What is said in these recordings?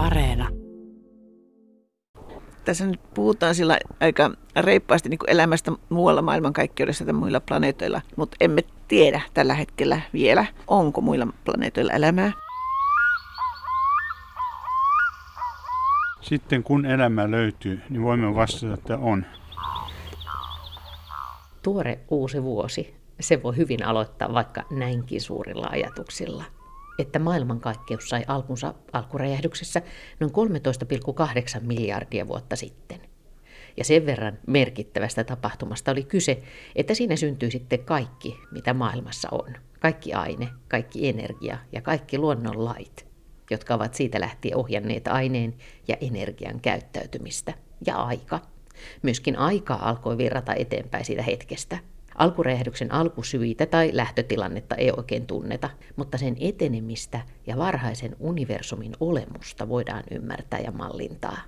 Areena. Tässä nyt puhutaan sillä aika reippaasti niin kuin elämästä muualla maailmankaikkeudessa tai muilla planeetoilla, mutta emme tiedä tällä hetkellä vielä, onko muilla planeetoilla elämää. Sitten kun elämä löytyy, niin voimme vastata, että on. Tuore uusi vuosi, se voi hyvin aloittaa vaikka näinkin suurilla ajatuksilla – että maailmankaikkeus sai alkunsa alkuräjähdyksessä noin 13,8 miljardia vuotta sitten. Ja sen verran merkittävästä tapahtumasta oli kyse, että siinä syntyi sitten kaikki, mitä maailmassa on. Kaikki aine, kaikki energia ja kaikki luonnonlait, jotka ovat siitä lähtien ohjanneet aineen ja energian käyttäytymistä. Ja aika. Myöskin aika alkoi virrata eteenpäin siitä hetkestä – Alkuräjähdyksen alkusyitä tai lähtötilannetta ei oikein tunneta, mutta sen etenemistä ja varhaisen universumin olemusta voidaan ymmärtää ja mallintaa.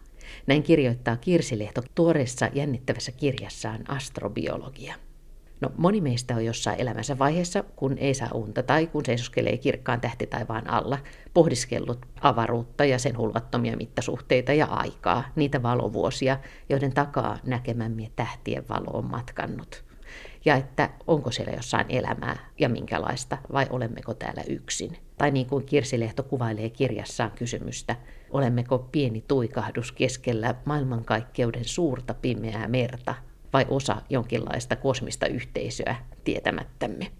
Näin kirjoittaa Kirsilehto tuoreessa jännittävässä kirjassaan Astrobiologia. No, moni meistä on jossain elämänsä vaiheessa, kun ei saa unta tai kun seisoskelee kirkkaan tähtitaivaan alla, pohdiskellut avaruutta ja sen hulvattomia mittasuhteita ja aikaa, niitä valovuosia, joiden takaa näkemämme tähtien valo on matkannut ja että onko siellä jossain elämää ja minkälaista, vai olemmeko täällä yksin. Tai niin kuin Kirsilehto kuvailee kirjassaan kysymystä, olemmeko pieni tuikahdus keskellä maailmankaikkeuden suurta pimeää merta, vai osa jonkinlaista kosmista yhteisöä tietämättämme.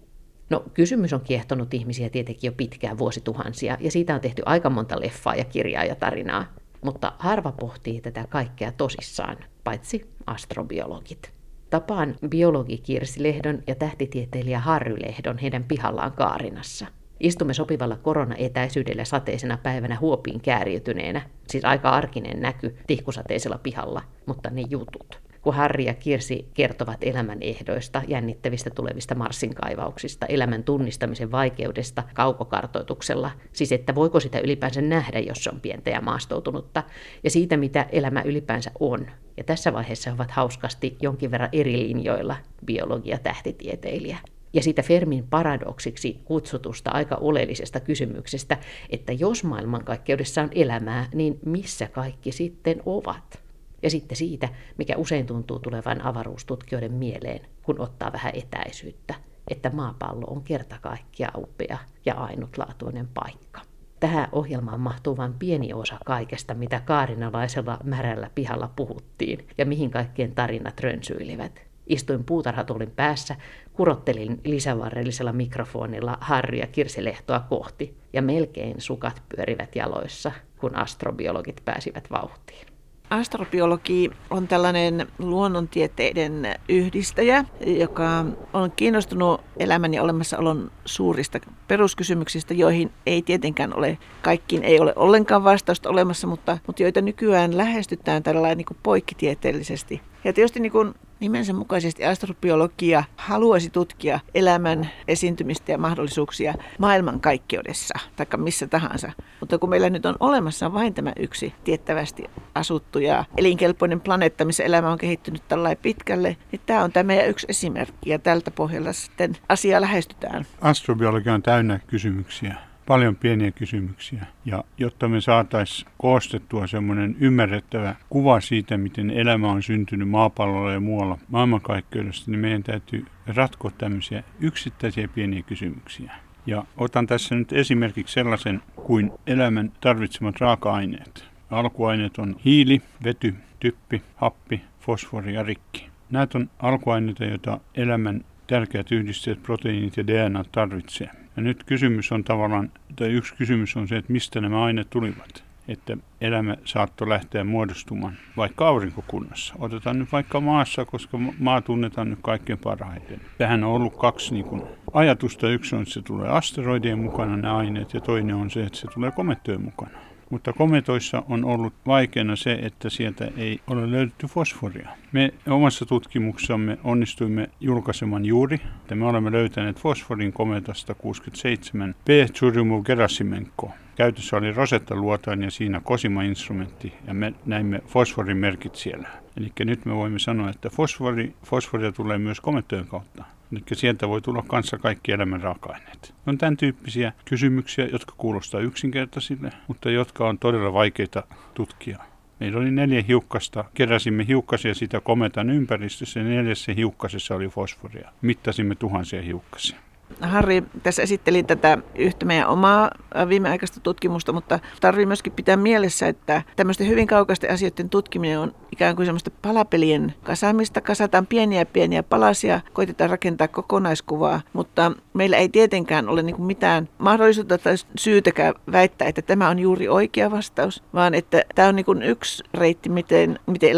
No, kysymys on kiehtonut ihmisiä tietenkin jo pitkään vuosituhansia, ja siitä on tehty aika monta leffaa ja kirjaa ja tarinaa. Mutta harva pohtii tätä kaikkea tosissaan, paitsi astrobiologit. Tapaan biologi Kirsi Lehdon ja tähtitieteilijä Harry Lehdon heidän pihallaan Kaarinassa. Istumme sopivalla koronaetäisyydellä sateisena päivänä huopiin kääriytyneenä, siis aika arkinen näky tihkusateisella pihalla, mutta ne jutut. Kun Harri ja Kirsi kertovat elämän ehdoista, jännittävistä tulevista Marsin kaivauksista, elämän tunnistamisen vaikeudesta kaukokartoituksella, siis että voiko sitä ylipäänsä nähdä, jos se on pientä ja maastoutunutta, ja siitä, mitä elämä ylipäänsä on, ja tässä vaiheessa he ovat hauskasti jonkin verran eri linjoilla biologia-tähtitieteilijä. Ja siitä Fermin paradoksiksi kutsutusta aika oleellisesta kysymyksestä, että jos maailmankaikkeudessa on elämää, niin missä kaikki sitten ovat? Ja sitten siitä, mikä usein tuntuu tulevan avaruustutkijoiden mieleen, kun ottaa vähän etäisyyttä, että maapallo on kerta kaikkia upea ja ainutlaatuinen paikka. Tähän ohjelmaan mahtuu vain pieni osa kaikesta, mitä kaarinalaisella märällä pihalla puhuttiin ja mihin kaikkien tarinat rönsyilivät. Istuin puutarhatulin päässä, kurottelin lisävarrellisella mikrofonilla Harry ja Kirsilehtoa kohti ja melkein sukat pyörivät jaloissa, kun astrobiologit pääsivät vauhtiin. Astrobiologi on tällainen luonnontieteiden yhdistäjä, joka on kiinnostunut elämän ja olemassaolon suurista peruskysymyksistä, joihin ei tietenkään ole, kaikkiin ei ole ollenkaan vastausta olemassa, mutta, mutta joita nykyään lähestytään tällä niin poikkitieteellisesti. Ja tietysti niin kuin nimensä mukaisesti astrobiologia haluaisi tutkia elämän esiintymistä ja mahdollisuuksia maailmankaikkeudessa, tai missä tahansa. Mutta kun meillä nyt on olemassa vain tämä yksi tiettävästi asuttu ja elinkelpoinen planeetta, missä elämä on kehittynyt tällä pitkälle, niin tämä on tämä meidän yksi esimerkki, ja tältä pohjalla sitten asiaa lähestytään. Astrobiologia on täynnä kysymyksiä paljon pieniä kysymyksiä. Ja jotta me saataisiin koostettua semmoinen ymmärrettävä kuva siitä, miten elämä on syntynyt maapallolla ja muualla maailmankaikkeudessa, niin meidän täytyy ratkoa tämmöisiä yksittäisiä pieniä kysymyksiä. Ja otan tässä nyt esimerkiksi sellaisen kuin elämän tarvitsemat raaka-aineet. Alkuaineet on hiili, vety, typpi, happi, fosfori ja rikki. Nämä on alkuaineita, joita elämän tärkeät yhdisteet, proteiinit ja DNA tarvitsee. Ja nyt kysymys on tavallaan, tai yksi kysymys on se, että mistä nämä aineet tulivat. Että elämä saattoi lähteä muodostumaan vaikka aurinkokunnassa. Otetaan nyt vaikka maassa, koska maa tunnetaan nyt kaikkein parhaiten. Tähän on ollut kaksi niin kuin, ajatusta. Yksi on, että se tulee asteroidien mukana nämä aineet, ja toinen on se, että se tulee komettojen mukana. Mutta kometoissa on ollut vaikeana se, että sieltä ei ole löydetty fosforia. Me omassa tutkimuksessamme onnistuimme julkaisemaan juuri, että me olemme löytäneet fosforin kometasta 67 P. Tsurumov Gerasimenko. Käytössä oli Rosetta-luotain ja siinä Cosima-instrumentti ja me näimme fosforin merkit siellä. Eli nyt me voimme sanoa, että fosfori, fosforia tulee myös komettojen kautta. Eli sieltä voi tulla kanssa kaikki elämän raaka-aineet. On tämän tyyppisiä kysymyksiä, jotka kuulostaa yksinkertaisille, mutta jotka on todella vaikeita tutkia. Meillä oli neljä hiukkasta. Keräsimme hiukkasia sitä kometan ympäristössä ja neljässä hiukkasessa oli fosforia. Mittasimme tuhansia hiukkasia. Harri tässä esitteli tätä yhtä meidän omaa viimeaikaista tutkimusta, mutta tarvii myöskin pitää mielessä, että tämmöisten hyvin kaukaisten asioiden tutkiminen on ikään kuin semmoista palapelien kasaamista. Kasataan pieniä pieniä palasia, koitetaan rakentaa kokonaiskuvaa, mutta meillä ei tietenkään ole niin mitään mahdollisuutta tai syytäkään väittää, että tämä on juuri oikea vastaus, vaan että tämä on niin yksi reitti, miten, miten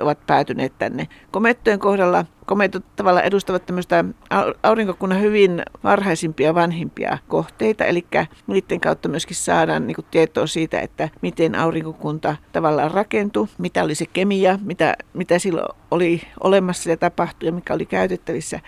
ovat päätyneet tänne. Komettojen kohdalla kometot tavallaan edustavat tämmöistä aurinkokunnan hyvin varhaisimpia vanhimpia kohteita, eli niiden kautta myöskin saadaan niin tietoa siitä, että miten aurinkokunta tavallaan rakentui, mitä oli se kemia, mitä, mitä silloin oli olemassa ja tapahtui ja mikä oli käytettävissä.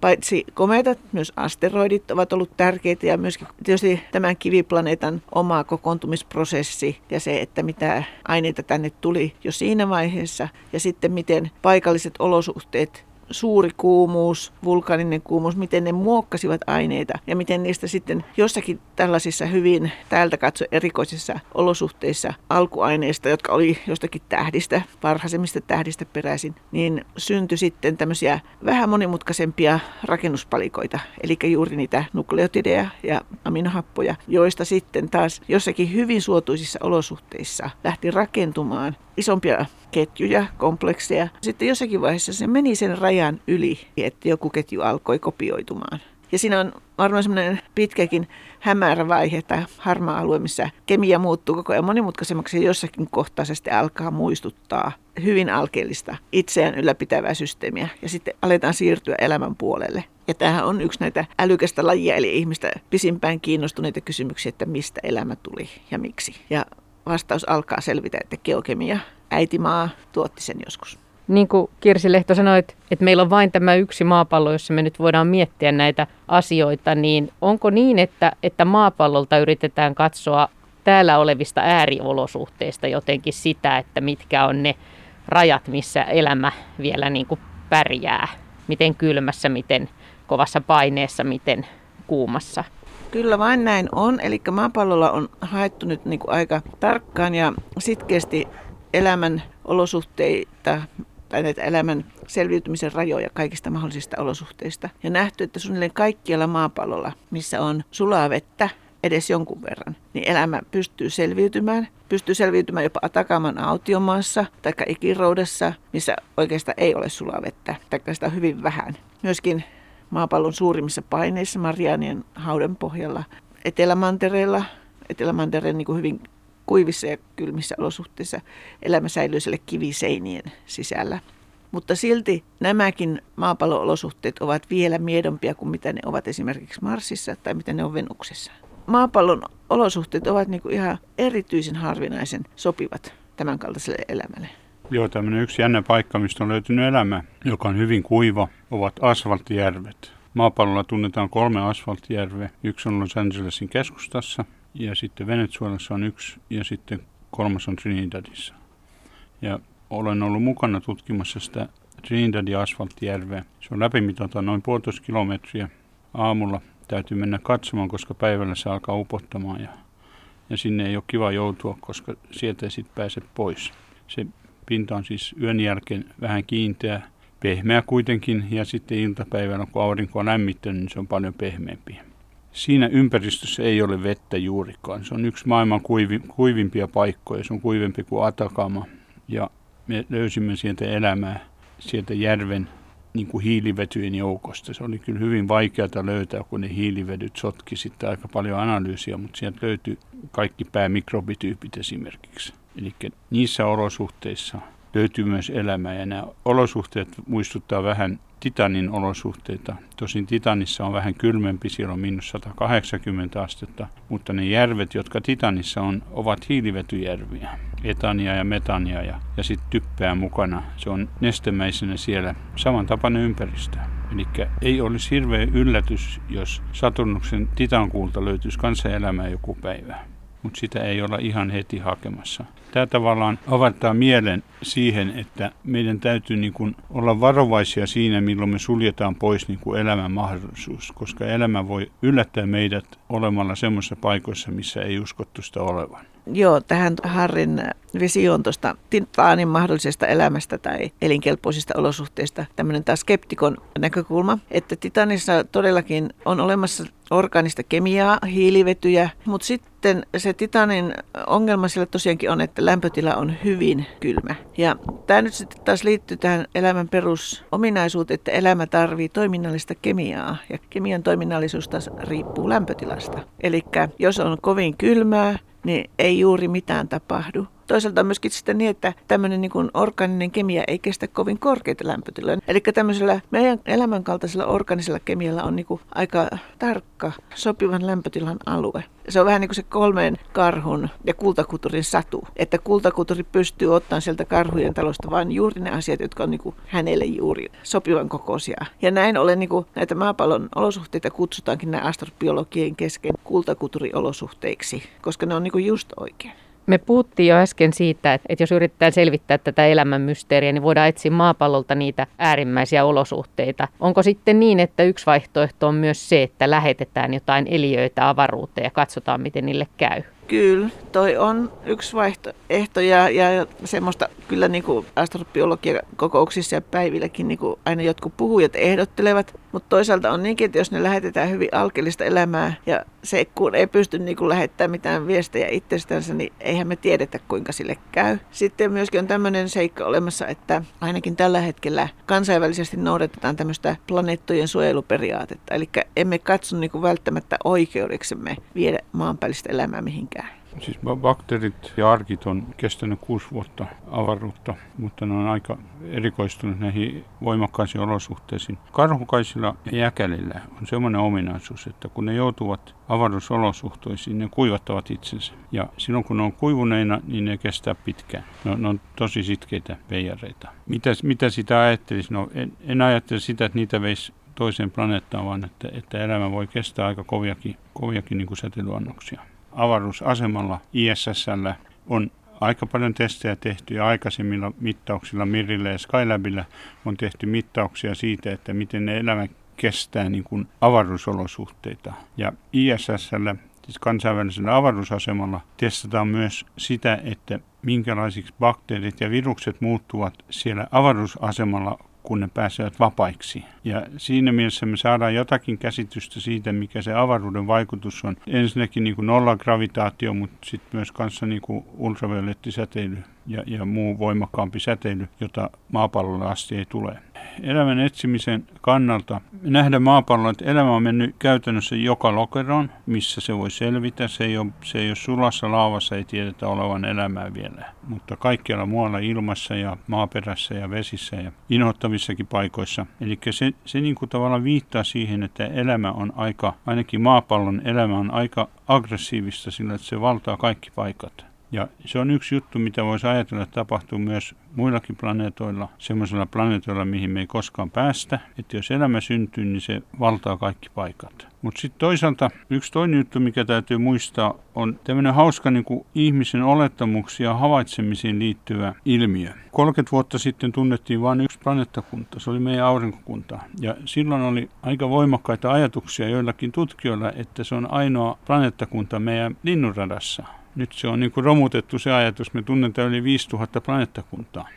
Paitsi kometat, myös asteroidit ovat olleet tärkeitä ja myöskin tietysti tämän kiviplaneetan oma kokoontumisprosessi ja se, että mitä aineita tänne tuli jo siinä vaiheessa ja sitten miten paikalliset olosuhteet suuri kuumuus, vulkaaninen kuumuus, miten ne muokkasivat aineita ja miten niistä sitten jossakin tällaisissa hyvin täältä katso erikoisissa olosuhteissa alkuaineista, jotka oli jostakin tähdistä, varhaisemmista tähdistä peräisin, niin syntyi sitten tämmöisiä vähän monimutkaisempia rakennuspalikoita, eli juuri niitä nukleotideja ja aminohappoja, joista sitten taas jossakin hyvin suotuisissa olosuhteissa lähti rakentumaan isompia ketjuja, komplekseja. Sitten jossakin vaiheessa se meni sen rajan yli, että joku ketju alkoi kopioitumaan. Ja siinä on varmaan semmoinen pitkäkin hämärä vaihe tai harmaa alue, missä kemia muuttuu koko ajan monimutkaisemmaksi ja jossakin kohtaa se sitten alkaa muistuttaa hyvin alkeellista itseään ylläpitävää systeemiä ja sitten aletaan siirtyä elämän puolelle. Ja tämähän on yksi näitä älykästä lajia, eli ihmistä pisimpään kiinnostuneita kysymyksiä, että mistä elämä tuli ja miksi. Ja vastaus alkaa selvitä, että geokemia, äitimaa, tuotti sen joskus. Niin kuin Kirsi Lehto sanoi, että meillä on vain tämä yksi maapallo, jossa me nyt voidaan miettiä näitä asioita, niin onko niin, että, että maapallolta yritetään katsoa täällä olevista ääriolosuhteista jotenkin sitä, että mitkä on ne rajat, missä elämä vielä niin kuin pärjää, miten kylmässä, miten kovassa paineessa, miten kuumassa. Kyllä vain näin on. Eli maapallolla on haettu nyt niin kuin aika tarkkaan ja sitkeästi elämän olosuhteita tai näitä elämän selviytymisen rajoja kaikista mahdollisista olosuhteista. Ja nähty, että suunnilleen kaikkialla maapallolla, missä on sulaa vettä, edes jonkun verran, niin elämä pystyy selviytymään. Pystyy selviytymään jopa Atakaman autiomaassa tai Ikiroudessa, missä oikeastaan ei ole sulaa vettä, tai sitä on hyvin vähän. Myöskin maapallon suurimmissa paineissa Marianien hauden pohjalla Etelämantereella, Etelämantereen niin hyvin kuivissa ja kylmissä olosuhteissa elämä säilyy siellä kiviseinien sisällä. Mutta silti nämäkin maapallon-olosuhteet ovat vielä miedompia kuin mitä ne ovat esimerkiksi Marsissa tai mitä ne on Venuksessa. Maapallon olosuhteet ovat niin kuin ihan erityisen harvinaisen sopivat tämänkaltaiselle elämälle. Joo, tämmöinen yksi jännä paikka, mistä on löytynyt elämä, joka on hyvin kuiva, ovat asfalttijärvet. Maapallolla tunnetaan kolme asfalttijärveä. Yksi on Los Angelesin keskustassa, ja sitten Venezuelassa on yksi, ja sitten kolmas on Trinidadissa. Ja olen ollut mukana tutkimassa sitä Trinidadin asfalttijärveä. Se on läpimitalta noin puolitoista kilometriä. Aamulla täytyy mennä katsomaan, koska päivällä se alkaa upottamaan ja, ja sinne ei ole kiva joutua, koska sieltä ei sitten pääse pois. Se pinta on siis yön jälkeen vähän kiinteä, pehmeä kuitenkin, ja sitten iltapäivällä, kun aurinko on lämmittänyt, niin se on paljon pehmeämpi. Siinä ympäristössä ei ole vettä juurikaan. Se on yksi maailman kuivi, kuivimpia paikkoja. Se on kuivempi kuin Atakama. Ja me löysimme sieltä elämää sieltä järven niin kuin hiilivetyjen joukosta. Se oli kyllä hyvin vaikeaa löytää, kun ne hiilivedyt sotki sitten aika paljon analyysiä, mutta sieltä löytyi kaikki päämikrobityypit esimerkiksi. Eli niissä olosuhteissa löytyy myös elämää ja nämä olosuhteet muistuttaa vähän Titanin olosuhteita. Tosin Titanissa on vähän kylmempi, siellä on miinus 180 astetta, mutta ne järvet, jotka Titanissa on, ovat hiilivetyjärviä. Etania ja metania ja, ja sitten typpää mukana. Se on nestemäisenä siellä samantapainen ympäristö. Eli ei olisi hirveä yllätys, jos Saturnuksen titankuulta löytyisi kanssa elämää joku päivä. Mutta sitä ei olla ihan heti hakemassa. Tämä tavallaan avattaa mielen siihen, että meidän täytyy niin kuin olla varovaisia siinä, milloin me suljetaan pois niin kuin elämän mahdollisuus, koska elämä voi yllättää meidät olemalla semmoisissa paikoissa, missä ei uskottu sitä olevan. Joo, tähän Harrin visioon tuosta Titaanin mahdollisesta elämästä tai elinkelpoisista olosuhteista tämmöinen taas skeptikon näkökulma, että Titanissa todellakin on olemassa organista kemiaa, hiilivetyjä, mutta sitten se Titanin ongelma sillä tosiaankin on, että lämpötila on hyvin kylmä. Ja tämä nyt sitten taas liittyy tähän elämän perusominaisuuteen, että elämä tarvii toiminnallista kemiaa ja kemian toiminnallisuus taas riippuu lämpötilasta. Eli jos on kovin kylmää, niin ei juuri mitään tapahdu. Toisaalta on myöskin sitten niin, että tämmöinen niin kuin organinen kemia ei kestä kovin korkeita lämpötiloja. Eli tämmöisellä meidän elämänkaltaisella organisella kemialla on niin kuin aika tarkka sopivan lämpötilan alue. Se on vähän niin kuin se kolmeen karhun ja kultakuturin satu. Että kultakuturi pystyy ottamaan sieltä karhujen talosta vain juuri ne asiat, jotka on niin kuin hänelle juuri sopivan kokoisia. Ja näin ollen niin näitä maapallon olosuhteita kutsutaankin näin astrobiologien kesken kultakuturiolosuhteiksi, koska ne on niin kuin just oikein. Me puhuttiin jo äsken siitä, että, jos yritetään selvittää tätä elämän mysteeriä, niin voidaan etsiä maapallolta niitä äärimmäisiä olosuhteita. Onko sitten niin, että yksi vaihtoehto on myös se, että lähetetään jotain eliöitä avaruuteen ja katsotaan, miten niille käy? Kyllä, toi on yksi vaihtoehto ja, ja semmoista kyllä niin kuin astrobiologian kokouksissa ja päivilläkin niin kuin aina jotkut puhujat ehdottelevat. Mutta toisaalta on niinkin, että jos ne lähetetään hyvin alkeellista elämää ja se kun ei pysty niin kuin lähettämään mitään viestejä itsestänsä, niin eihän me tiedetä kuinka sille käy. Sitten myöskin on tämmöinen seikka olemassa, että ainakin tällä hetkellä kansainvälisesti noudatetaan tämmöistä planeettojen suojeluperiaatetta. Eli emme katso niin kuin välttämättä oikeudeksemme viedä maanpäällistä elämää mihinkään. Siis bakteerit ja arkit on kestänyt kuusi vuotta avaruutta, mutta ne on aika erikoistunut näihin voimakkaisiin olosuhteisiin. Karhukaisilla ja jäkälillä on semmoinen ominaisuus, että kun ne joutuvat avaruusolosuhteisiin, ne kuivattavat itsensä. Ja silloin kun ne on kuivuneina, niin ne kestää pitkään. Ne on, ne on tosi sitkeitä veijareita. Mitä, mitä sitä ajattelisi? No en, en ajattele sitä, että niitä veisi toiseen planeettaan, vaan että, että elämä voi kestää aika koviakin, koviakin niin kuin säteilyannoksia avaruusasemalla ISSllä on aika paljon testejä tehty ja aikaisemmilla mittauksilla Mirille ja Skylabilla on tehty mittauksia siitä, että miten ne elämä kestää niin kuin avaruusolosuhteita. Ja ISSllä, siis kansainvälisellä avaruusasemalla, testataan myös sitä, että minkälaisiksi bakteerit ja virukset muuttuvat siellä avaruusasemalla kun ne pääsevät vapaiksi. Ja siinä mielessä me saadaan jotakin käsitystä siitä, mikä se avaruuden vaikutus on. Ensinnäkin niin kuin nollagravitaatio, mutta sitten myös kanssa niin kuin ultraviolettisäteily ja, ja muu voimakkaampi säteily, jota maapallolle asti ei tule. Elämän etsimisen kannalta nähdä maapallolla, että elämä on mennyt käytännössä joka lokeroon, missä se voi selvitä. Se ei ole, se ei ole sulassa laavassa, ei tiedetä olevan elämää vielä. Mutta kaikkialla muualla ilmassa ja maaperässä ja vesissä ja inhottavissakin paikoissa. Eli se, se niin kuin tavallaan viittaa siihen, että elämä on aika, ainakin maapallon elämä on aika aggressiivista sillä, että se valtaa kaikki paikat. Ja se on yksi juttu, mitä voisi ajatella, että tapahtuu myös muillakin planeetoilla, semmoisilla planeetoilla, mihin me ei koskaan päästä. Että jos elämä syntyy, niin se valtaa kaikki paikat. Mutta sitten toisaalta yksi toinen juttu, mikä täytyy muistaa, on tämmöinen hauska niin kuin ihmisen olettamuksia havaitsemisiin liittyvä ilmiö. 30 vuotta sitten tunnettiin vain yksi planeettakunta, se oli meidän aurinkokunta. Ja silloin oli aika voimakkaita ajatuksia joillakin tutkijoilla, että se on ainoa planeettakunta meidän linnunradassa nyt se on niin kuin romutettu se ajatus, me tunnetaan yli 5000 planeettakuntaa.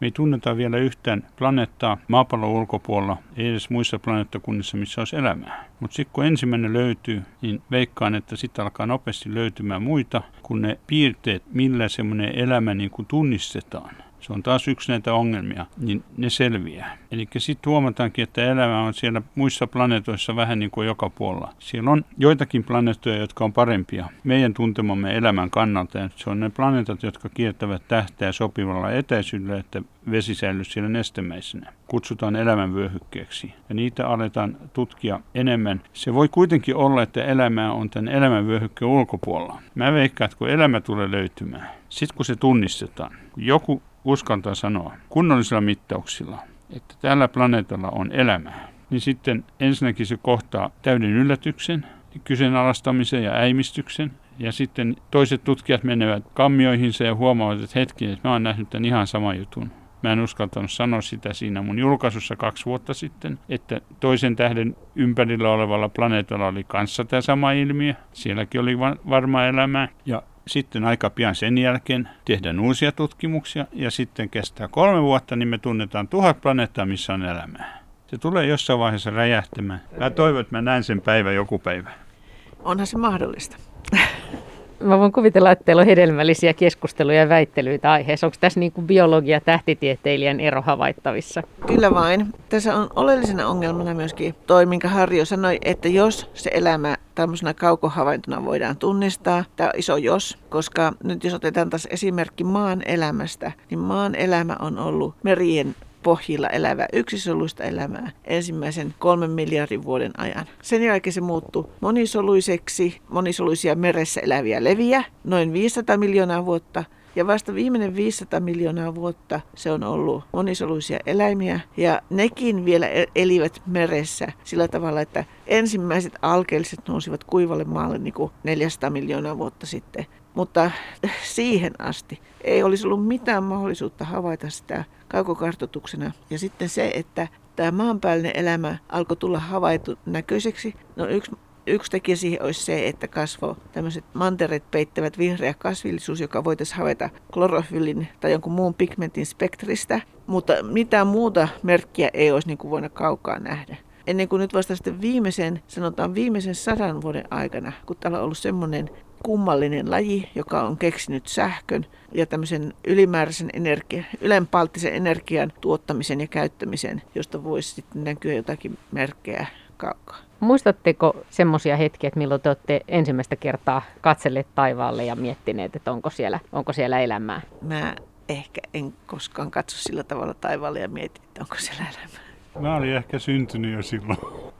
Me ei tunneta vielä yhtään planeettaa maapallon ulkopuolella, ei edes muissa planeettakunnissa, missä olisi elämää. Mutta sitten kun ensimmäinen löytyy, niin veikkaan, että sitten alkaa nopeasti löytymään muita, kun ne piirteet, millä semmoinen elämä niin kuin tunnistetaan – se on taas yksi näitä ongelmia, niin ne selviää. Eli sitten huomataankin, että elämä on siellä muissa planeetoissa vähän niin kuin joka puolella. Siellä on joitakin planeettoja, jotka on parempia meidän tuntemamme elämän kannalta. Ja se on ne planeetat, jotka kiertävät tähteä sopivalla etäisyydellä, että vesi säilyy siellä nestemäisenä. Kutsutaan elämänvyöhykkeeksi ja niitä aletaan tutkia enemmän. Se voi kuitenkin olla, että elämä on tämän elämänvyöhykkeen ulkopuolella. Mä veikkaan, että kun elämä tulee löytymään, sitten kun se tunnistetaan, joku uskaltaa sanoa kunnollisilla mittauksilla, että tällä planeetalla on elämää, niin sitten ensinnäkin se kohtaa täyden yllätyksen, kyseenalaistamisen ja äimistyksen, Ja sitten toiset tutkijat menevät kammioihinsa ja huomaavat, että hetki, että mä oon nähnyt tämän ihan saman jutun. Mä en uskaltanut sanoa sitä siinä mun julkaisussa kaksi vuotta sitten, että toisen tähden ympärillä olevalla planeetalla oli kanssa tämä sama ilmiö. Sielläkin oli varma elämää. Ja sitten aika pian sen jälkeen tehdään uusia tutkimuksia ja sitten kestää kolme vuotta, niin me tunnetaan tuhat planeettaa, missä on elämää. Se tulee jossain vaiheessa räjähtämään. Mä toivon, että mä näen sen päivän joku päivä. Onhan se mahdollista. Mä voin kuvitella, että teillä on hedelmällisiä keskusteluja ja väittelyitä aiheessa. Onko tässä niin kuin biologia tähtitieteilijän ero havaittavissa? Kyllä vain. Tässä on oleellisena ongelmana myöskin toi, minkä Harjo sanoi, että jos se elämä tämmöisenä kaukohavaintona voidaan tunnistaa, tämä on iso jos, koska nyt jos otetaan taas esimerkki maan elämästä, niin maan elämä on ollut merien pohjilla elävää yksisoluista elämää ensimmäisen kolmen miljardin vuoden ajan. Sen jälkeen se muuttui monisoluiseksi, monisoluisia meressä eläviä leviä, noin 500 miljoonaa vuotta, ja vasta viimeinen 500 miljoonaa vuotta se on ollut monisoluisia eläimiä ja nekin vielä e- elivät meressä sillä tavalla, että ensimmäiset alkeelliset nousivat kuivalle maalle niin kuin 400 miljoonaa vuotta sitten. Mutta siihen asti ei olisi ollut mitään mahdollisuutta havaita sitä kaukokartoituksena. Ja sitten se, että tämä maanpäällinen elämä alkoi tulla havaittu näköiseksi. No yksi Yksi tekijä siihen olisi se, että kasvo tämmöiset mantereet peittävät vihreä kasvillisuus, joka voitaisiin havaita klorofyllin tai jonkun muun pigmentin spektristä, mutta mitään muuta merkkiä ei olisi niin kuin voinut kaukaa nähdä. Ennen kuin nyt vasta sitten viimeisen, sanotaan viimeisen sadan vuoden aikana, kun täällä on ollut semmoinen kummallinen laji, joka on keksinyt sähkön ja tämmöisen ylimääräisen energian, ylenpalttisen energian tuottamisen ja käyttämisen, josta voisi sitten näkyä jotakin merkkejä kaukaa. Muistatteko semmoisia hetkiä, että milloin te olette ensimmäistä kertaa katselleet taivaalle ja miettineet, että onko siellä, onko siellä elämää? Mä ehkä en koskaan katso sillä tavalla taivaalle ja mieti, että onko siellä elämää. Mä olin ehkä syntynyt jo silloin.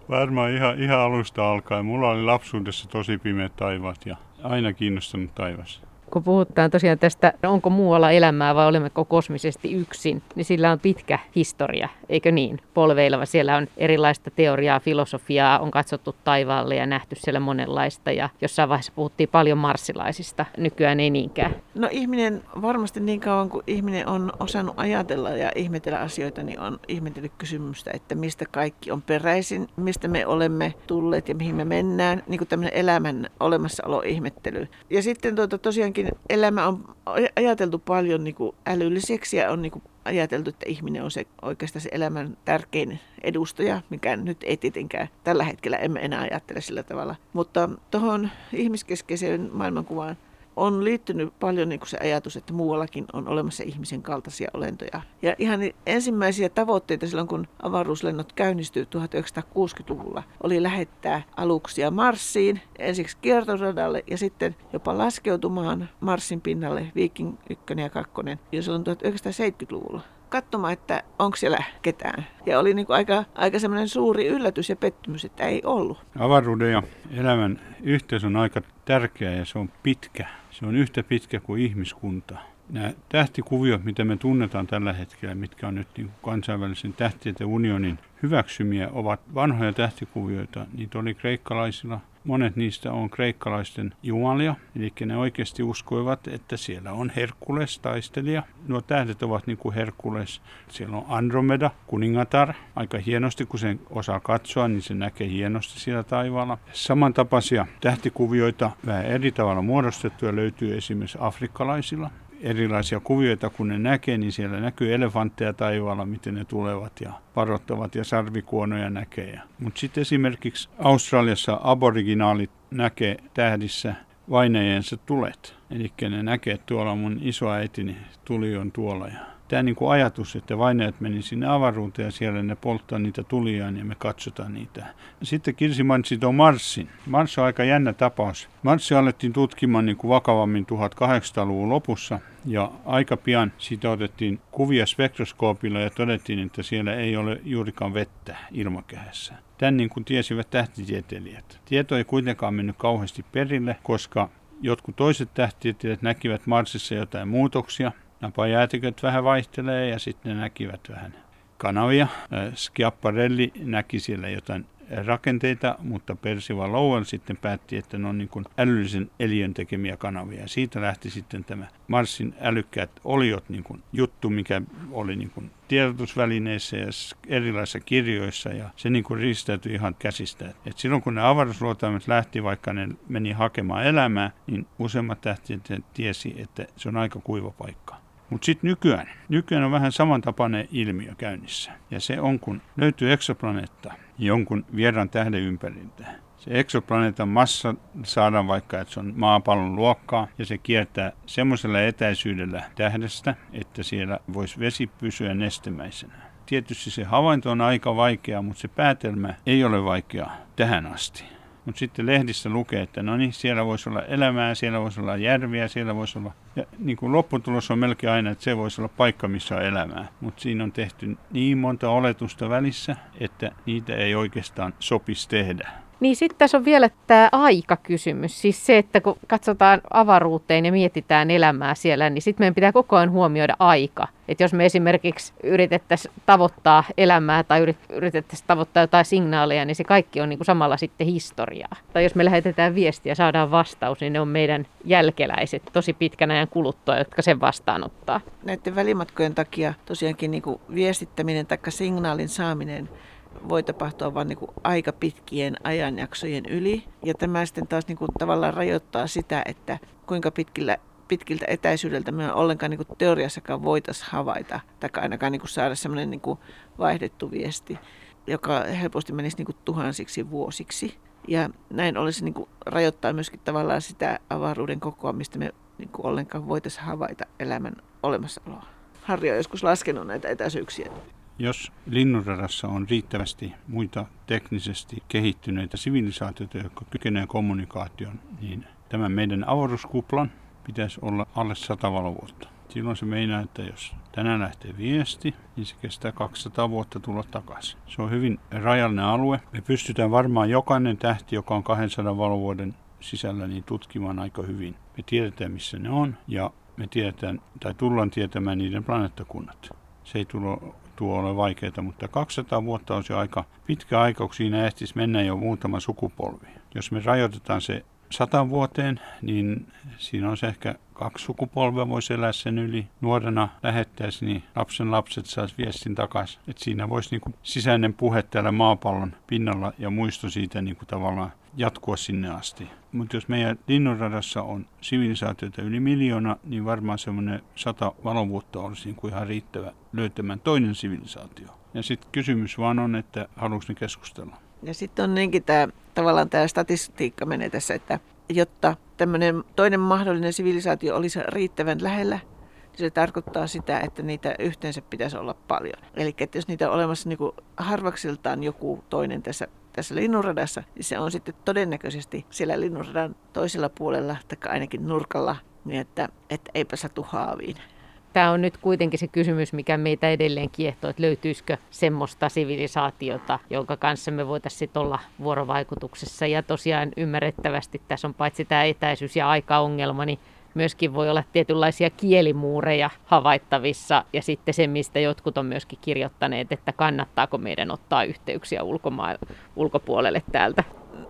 Varmaan ihan, ihan alusta alkaen. Mulla oli lapsuudessa tosi pimeät taivaat ja aina kiinnostanut taivas kun puhutaan tosiaan tästä, onko muualla elämää vai olemmeko kosmisesti yksin, niin sillä on pitkä historia, eikö niin? Polveileva. Siellä on erilaista teoriaa, filosofiaa, on katsottu taivaalle ja nähty siellä monenlaista. Ja jossain vaiheessa puhuttiin paljon marssilaisista, nykyään ei niinkään. No ihminen varmasti niin kauan kuin ihminen on osannut ajatella ja ihmetellä asioita, niin on ihmetellyt kysymystä, että mistä kaikki on peräisin, mistä me olemme tulleet ja mihin me mennään, niin kuin tämmöinen elämän olemassaolo ihmettely. Ja sitten tuota, tosiaankin kuitenkin elämä on ajateltu paljon niin kuin älylliseksi ja on niin kuin ajateltu, että ihminen on se oikeastaan se elämän tärkein edustaja, mikä nyt ei tietenkään tällä hetkellä emme enää ajattele sillä tavalla. Mutta tuohon ihmiskeskeiseen maailmankuvaan on liittynyt paljon niin kuin se ajatus, että muuallakin on olemassa ihmisen kaltaisia olentoja. Ja ihan ensimmäisiä tavoitteita silloin, kun avaruuslennot käynnistyi 1960-luvulla, oli lähettää aluksia Marsiin, ensiksi kiertoradalle ja sitten jopa laskeutumaan Marsin pinnalle Viking 1 ja 2, ja silloin 1970-luvulla katsomaan, että onko siellä ketään. Ja oli niin kuin aika, aika semmoinen suuri yllätys ja pettymys, että ei ollut. Avaruuden ja elämän yhteys on aika tärkeä ja se on pitkä. Se on yhtä pitkä kuin ihmiskunta. Nämä tähtikuviot, mitä me tunnetaan tällä hetkellä, mitkä on nyt niin kansainvälisen tähtitieteen unionin hyväksymiä, ovat vanhoja tähtikuvioita. Niitä oli kreikkalaisilla Monet niistä on kreikkalaisten jumalia, eli ne oikeasti uskoivat, että siellä on Herkules, taistelija. Nuo tähdet ovat niin kuin Herkules. Siellä on Andromeda, kuningatar. Aika hienosti, kun sen osaa katsoa, niin se näkee hienosti siellä taivaalla. Samantapaisia tähtikuvioita, vähän eri tavalla muodostettuja, löytyy esimerkiksi afrikkalaisilla erilaisia kuvioita, kun ne näkee, niin siellä näkyy elefantteja taivaalla, miten ne tulevat ja varoittavat ja sarvikuonoja näkee. Mutta sitten esimerkiksi Australiassa aboriginaalit näkee tähdissä vainajensa tulet. Eli ne näkee, tuolla mun isoäitini tuli on tuolla ja tämä niin kuin ajatus, että vainajat meni sinne avaruuteen ja siellä ne polttaa niitä tuliaan ja me katsotaan niitä. Sitten Kirsi mainitsi tuon Marsin. Mars on aika jännä tapaus. Marsia alettiin tutkimaan niin kuin vakavammin 1800-luvun lopussa ja aika pian siitä otettiin kuvia spektroskoopilla ja todettiin, että siellä ei ole juurikaan vettä ilmakehässä. Tämän niin kuin tiesivät tähtitieteilijät. Tieto ei kuitenkaan mennyt kauheasti perille, koska jotkut toiset tähtitieteilijät näkivät Marsissa jotain muutoksia, napajäätiköt vähän vaihtelee ja sitten ne näkivät vähän kanavia. Schiaparelli näki siellä jotain rakenteita, mutta Percival Lowell sitten päätti, että ne on niin kuin älyllisen eliön tekemiä kanavia. Siitä lähti sitten tämä Marsin älykkäät oliot niin kuin juttu, mikä oli niin kuin tiedotusvälineissä ja erilaisissa kirjoissa ja se niin kuin riistäytyi ihan käsistä. Et silloin kun ne avaruusluotaimet lähti, vaikka ne meni hakemaan elämää, niin useimmat tähtiöt tiesi, että se on aika kuiva paikka. Mutta sitten nykyään, nykyään on vähän samantapainen ilmiö käynnissä. Ja se on, kun löytyy eksoplaneetta jonkun vieraan tähden ympäriltä. Se eksoplaneetan massa saadaan vaikka, että se on maapallon luokkaa ja se kiertää semmoisella etäisyydellä tähdestä, että siellä voisi vesi pysyä nestemäisenä. Tietysti se havainto on aika vaikea, mutta se päätelmä ei ole vaikea tähän asti. Mutta sitten lehdissä lukee, että no niin, siellä voisi olla elämää, siellä voisi olla järviä, siellä voisi olla... Ja niin kuin lopputulos on melkein aina, että se voisi olla paikka, missä on elämää. Mutta siinä on tehty niin monta oletusta välissä, että niitä ei oikeastaan sopisi tehdä. Niin sitten tässä on vielä tämä aikakysymys. Siis se, että kun katsotaan avaruuteen ja mietitään elämää siellä, niin sitten meidän pitää koko ajan huomioida aika. Että jos me esimerkiksi yritettäisiin tavoittaa elämää tai yritettäisiin tavoittaa jotain signaaleja, niin se kaikki on niin kuin samalla sitten historiaa. Tai jos me lähetetään viestiä ja saadaan vastaus, niin ne on meidän jälkeläiset tosi pitkän ajan kuluttua, jotka sen vastaanottaa. Näiden välimatkojen takia tosiaankin niin kuin viestittäminen tai signaalin saaminen voi tapahtua vain niin aika pitkien ajanjaksojen yli. Ja tämä sitten taas niin kuin tavallaan rajoittaa sitä, että kuinka pitkillä, pitkiltä etäisyydeltä me ollenkaan niin kuin teoriassakaan voitaisiin havaita tai ainakaan niin kuin saada semmoinen niin kuin vaihdettu viesti, joka helposti menisi niin kuin tuhansiksi vuosiksi. Ja näin olisi niin kuin rajoittaa myöskin tavallaan sitä avaruuden kokoa, mistä me niin kuin ollenkaan voitaisiin havaita elämän olemassaoloa. Harri on joskus laskenut näitä etäisyyksiä. Jos linnunradassa on riittävästi muita teknisesti kehittyneitä sivilisaatioita, jotka kykenevät kommunikaation, niin tämän meidän avaruuskuplan pitäisi olla alle 100 valovuotta. Silloin se meinaa, että jos tänään lähtee viesti, niin se kestää 200 vuotta tulla takaisin. Se on hyvin rajallinen alue. Me pystytään varmaan jokainen tähti, joka on 200 valovuoden sisällä, niin tutkimaan aika hyvin. Me tiedetään, missä ne on, ja me tiedetään, tai tullaan tietämään niiden planeettakunnat. Se ei tule tuo ole vaikeaa, mutta 200 vuotta on se aika pitkä aika, kun siinä ehtisi mennä jo muutama sukupolvi. Jos me rajoitetaan se satan vuoteen, niin siinä on ehkä kaksi sukupolvea voisi elää sen yli. Nuorena lähettäisi, niin lapsen lapset saisi viestin takaisin. Että siinä voisi niin kuin sisäinen puhe täällä maapallon pinnalla ja muisto siitä kuin tavallaan jatkua sinne asti. Mutta jos meidän linnunradassa on sivilisaatioita yli miljoona, niin varmaan semmoinen sata valovuotta olisi kuin ihan riittävä löytämään toinen sivilisaatio. Ja sitten kysymys vaan on, että haluaisi ne keskustella. Ja sitten on niinkin tämä, tavallaan tämä statistiikka menee tässä, että jotta tämmöinen toinen mahdollinen sivilisaatio olisi riittävän lähellä, niin se tarkoittaa sitä, että niitä yhteensä pitäisi olla paljon. Eli että jos niitä on olemassa niin kuin harvaksiltaan joku toinen tässä, tässä linnunradassa, niin se on sitten todennäköisesti siellä linnunradan toisella puolella tai ainakin nurkalla, niin että, että eipä satu haaviin. Tämä on nyt kuitenkin se kysymys, mikä meitä edelleen kiehtoo, että löytyisikö semmoista sivilisaatiota, jonka kanssa me voitaisiin olla vuorovaikutuksessa. Ja tosiaan ymmärrettävästi tässä on paitsi tämä etäisyys ja aikaongelma, niin myöskin voi olla tietynlaisia kielimuureja havaittavissa ja sitten se, mistä jotkut on myöskin kirjoittaneet, että kannattaako meidän ottaa yhteyksiä ulkomaan, ulkopuolelle täältä.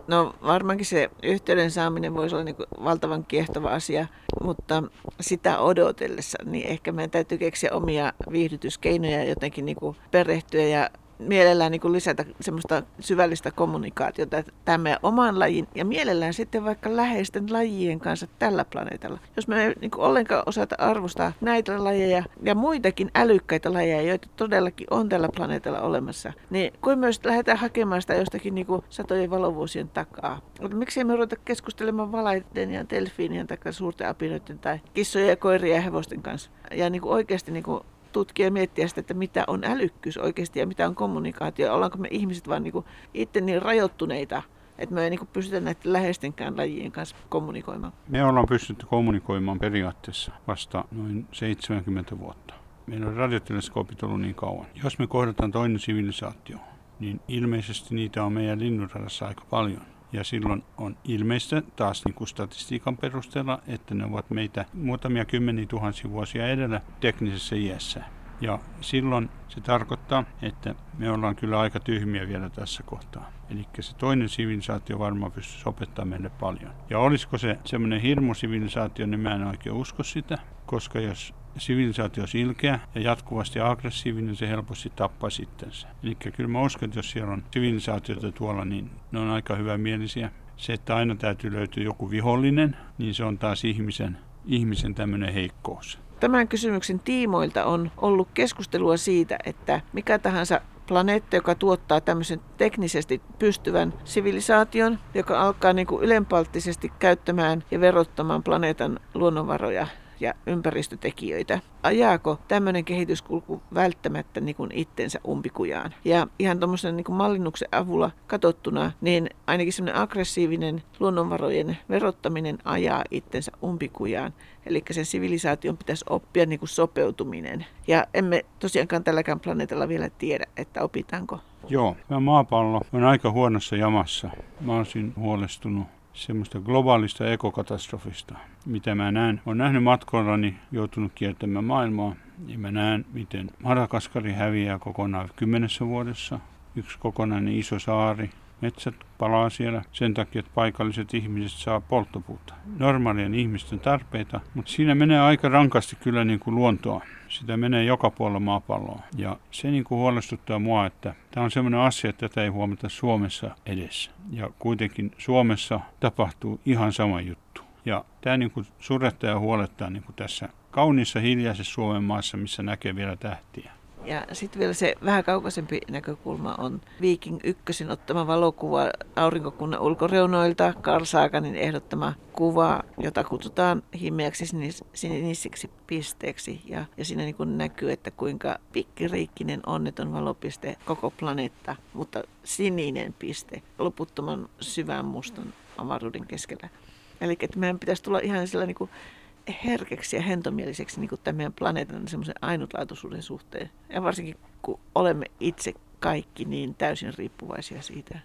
No varmaankin se yhteyden saaminen voisi olla niin valtavan kiehtova asia, mutta sitä odotellessa, niin ehkä meidän täytyy keksiä omia viihdytyskeinoja jotenkin niin perehtyä ja mielellään niin kuin lisätä semmoista syvällistä kommunikaatiota tämän oman lajin ja mielellään sitten vaikka läheisten lajien kanssa tällä planeetalla. Jos me ei niin kuin ollenkaan osata arvostaa näitä lajeja ja muitakin älykkäitä lajeja, joita todellakin on tällä planeetalla olemassa, niin kuin myös lähdetään hakemaan sitä jostakin niin kuin satojen valovuosien takaa. Mutta miksi me ruveta keskustelemaan valaiden ja delfiinien tai suurten apinoiden tai kissojen ja koirien ja hevosten kanssa ja niin kuin oikeasti niin kuin tutkia ja miettiä sitä, että mitä on älykkyys oikeasti ja mitä on kommunikaatio. Ollaanko me ihmiset vaan niin itse niin rajoittuneita, että me ei niin pystytä näiden läheistenkään lajien kanssa kommunikoimaan. Me ollaan pystytty kommunikoimaan periaatteessa vasta noin 70 vuotta. Meillä on radioteleskoopit ollut niin kauan. Jos me kohdataan toinen sivilisaatio, niin ilmeisesti niitä on meidän linnunradassa aika paljon. Ja silloin on ilmeistä taas niin kuin statistiikan perusteella, että ne ovat meitä muutamia kymmeniä tuhansia vuosia edellä teknisessä iässä. Ja silloin se tarkoittaa, että me ollaan kyllä aika tyhmiä vielä tässä kohtaa. Eli se toinen sivilisaatio varmaan pystyisi opettamaan meille paljon. Ja olisiko se semmoinen hirmusivilisaatio, niin mä en oikein usko sitä, koska jos sivilisaatio olisi ilkeä ja jatkuvasti aggressiivinen, se helposti tappaa itsensä. Eli kyllä mä uskon, että jos siellä on sivilisaatioita tuolla, niin ne on aika hyvämielisiä. Se, että aina täytyy löytyä joku vihollinen, niin se on taas ihmisen, ihmisen tämmöinen heikkous. Tämän kysymyksen tiimoilta on ollut keskustelua siitä, että mikä tahansa planeetta, joka tuottaa tämmöisen teknisesti pystyvän sivilisaation, joka alkaa niin kuin ylenpalttisesti käyttämään ja verottamaan planeetan luonnonvaroja ja ympäristötekijöitä. Ajaako tämmöinen kehityskulku välttämättä niin kuin itsensä umpikujaan? Ja ihan tuommoisen niin mallinnuksen avulla katsottuna, niin ainakin semmoinen aggressiivinen luonnonvarojen verottaminen ajaa itsensä umpikujaan. Eli sen sivilisaation pitäisi oppia niin kuin sopeutuminen. Ja emme tosiaankaan tälläkään planeetalla vielä tiedä, että opitaanko Joo, tämä maapallo on aika huonossa jamassa. Mä olisin huolestunut semmoista globaalista ekokatastrofista, mitä mä näen. Olen nähnyt matkoillani, joutunut kiertämään maailmaa, ja mä näen, miten Madagaskari häviää kokonaan kymmenessä vuodessa. Yksi kokonainen iso saari, metsät palaa siellä sen takia, että paikalliset ihmiset saa polttopuuta. Normaalien ihmisten tarpeita, mutta siinä menee aika rankasti kyllä niin kuin luontoa. Sitä menee joka puolella maapalloa. Ja se niin kuin huolestuttaa mua, että tämä on sellainen asia, että tätä ei huomata Suomessa edessä. Ja kuitenkin Suomessa tapahtuu ihan sama juttu. Ja tämä niin kuin surettaa ja huolettaa niin kuin tässä kauniissa hiljaisessa Suomen maassa, missä näkee vielä tähtiä. Ja sitten vielä se vähän kaukaisempi näkökulma on Viking ykkösin ottama valokuva aurinkokunnan ulkoreunoilta, Carl Saganin ehdottama kuva, jota kutsutaan himmeäksi sinisiksi pisteeksi. Ja, ja siinä niin näkyy, että kuinka pikkiriikkinen onneton valopiste koko planeetta, mutta sininen piste loputtoman syvän mustan avaruuden keskellä. Eli että meidän pitäisi tulla ihan sillä niin kuin herkeksi ja hentomieliseksi niin kuin tämän meidän planeetan semmoisen ainutlaatuisuuden suhteen. Ja varsinkin kun olemme itse kaikki niin täysin riippuvaisia siitä.